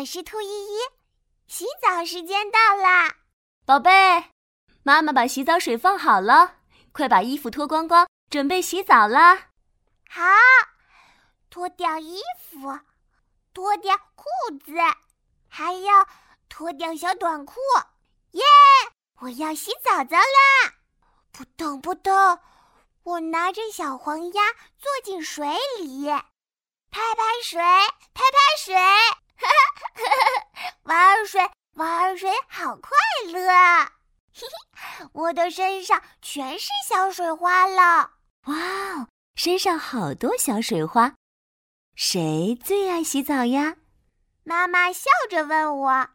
我是兔依依，洗澡时间到啦，宝贝，妈妈把洗澡水放好了，快把衣服脱光光，准备洗澡啦。好，脱掉衣服，脱掉裤子，还要脱掉小短裤。耶！我要洗澡澡啦！扑通扑通，我拿着小黄鸭坐进水里，拍拍水，拍拍水。玩水，玩水，好快乐！嘿嘿，我的身上全是小水花了。哇哦，身上好多小水花。谁最爱洗澡呀？妈妈笑着问我。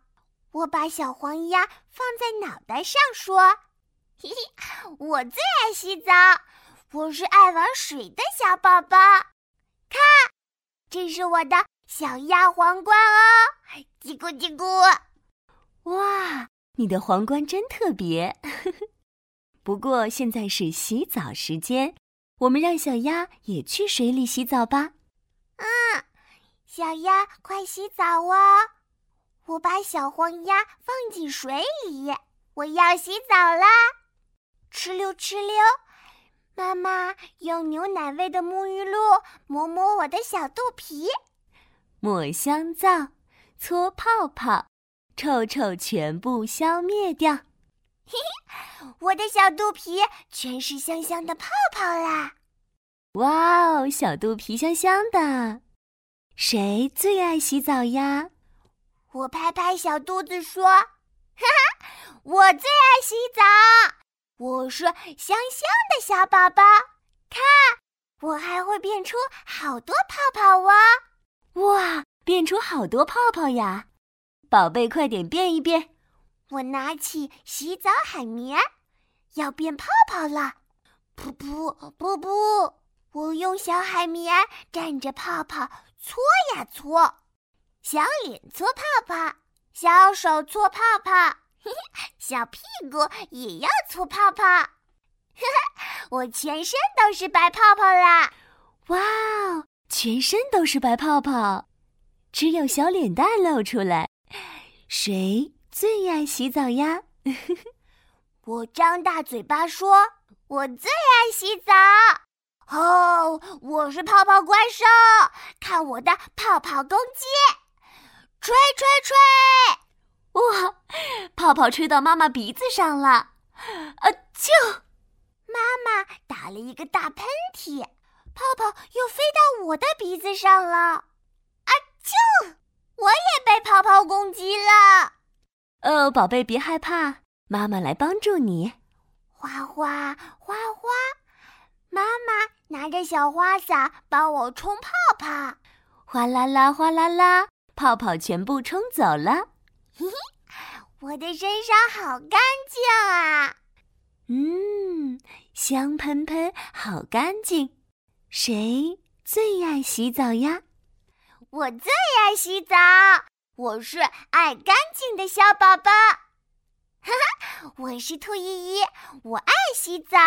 我把小黄鸭放在脑袋上，说：“嘿嘿，我最爱洗澡，我是爱玩水的小宝宝。看，这是我的。”小鸭皇冠哦，叽咕叽咕！哇，你的皇冠真特别。不过现在是洗澡时间，我们让小鸭也去水里洗澡吧。嗯，小鸭快洗澡哦！我把小黄鸭放进水里，我要洗澡啦！哧溜哧溜，妈妈用牛奶味的沐浴露抹抹我的小肚皮。抹香皂，搓泡泡，臭臭全部消灭掉。嘿嘿，我的小肚皮全是香香的泡泡啦！哇哦，小肚皮香香的。谁最爱洗澡呀？我拍拍小肚子说：“哈哈，我最爱洗澡。我是香香的小宝宝，看，我还会变出好多泡泡哦。”哇，变出好多泡泡呀！宝贝，快点变一变！我拿起洗澡海绵，要变泡泡了。噗噗噗噗！我用小海绵蘸着泡泡搓呀搓，小脸搓泡泡，小手搓泡泡，嘿嘿，小屁股也要搓泡泡。哈哈，我全身都是白泡泡啦！哇哦！全身都是白泡泡，只有小脸蛋露出来。谁最爱洗澡呀？我张大嘴巴说：“我最爱洗澡。”哦，我是泡泡怪兽，看我的泡泡攻击！吹吹吹！哇，泡泡吹到妈妈鼻子上了！啊，啾！妈妈打了一个大喷嚏。泡泡又飞到我的鼻子上了，啊！啾！我也被泡泡攻击了。哦，宝贝，别害怕，妈妈来帮助你。花花花花，妈妈拿着小花洒帮我冲泡泡。哗啦啦，哗啦啦，泡泡全部冲走了。嘿嘿，我的身上好干净啊！嗯，香喷喷，好干净。谁最爱洗澡呀？我最爱洗澡，我是爱干净的小宝宝。哈哈，我是兔依依，我爱洗澡。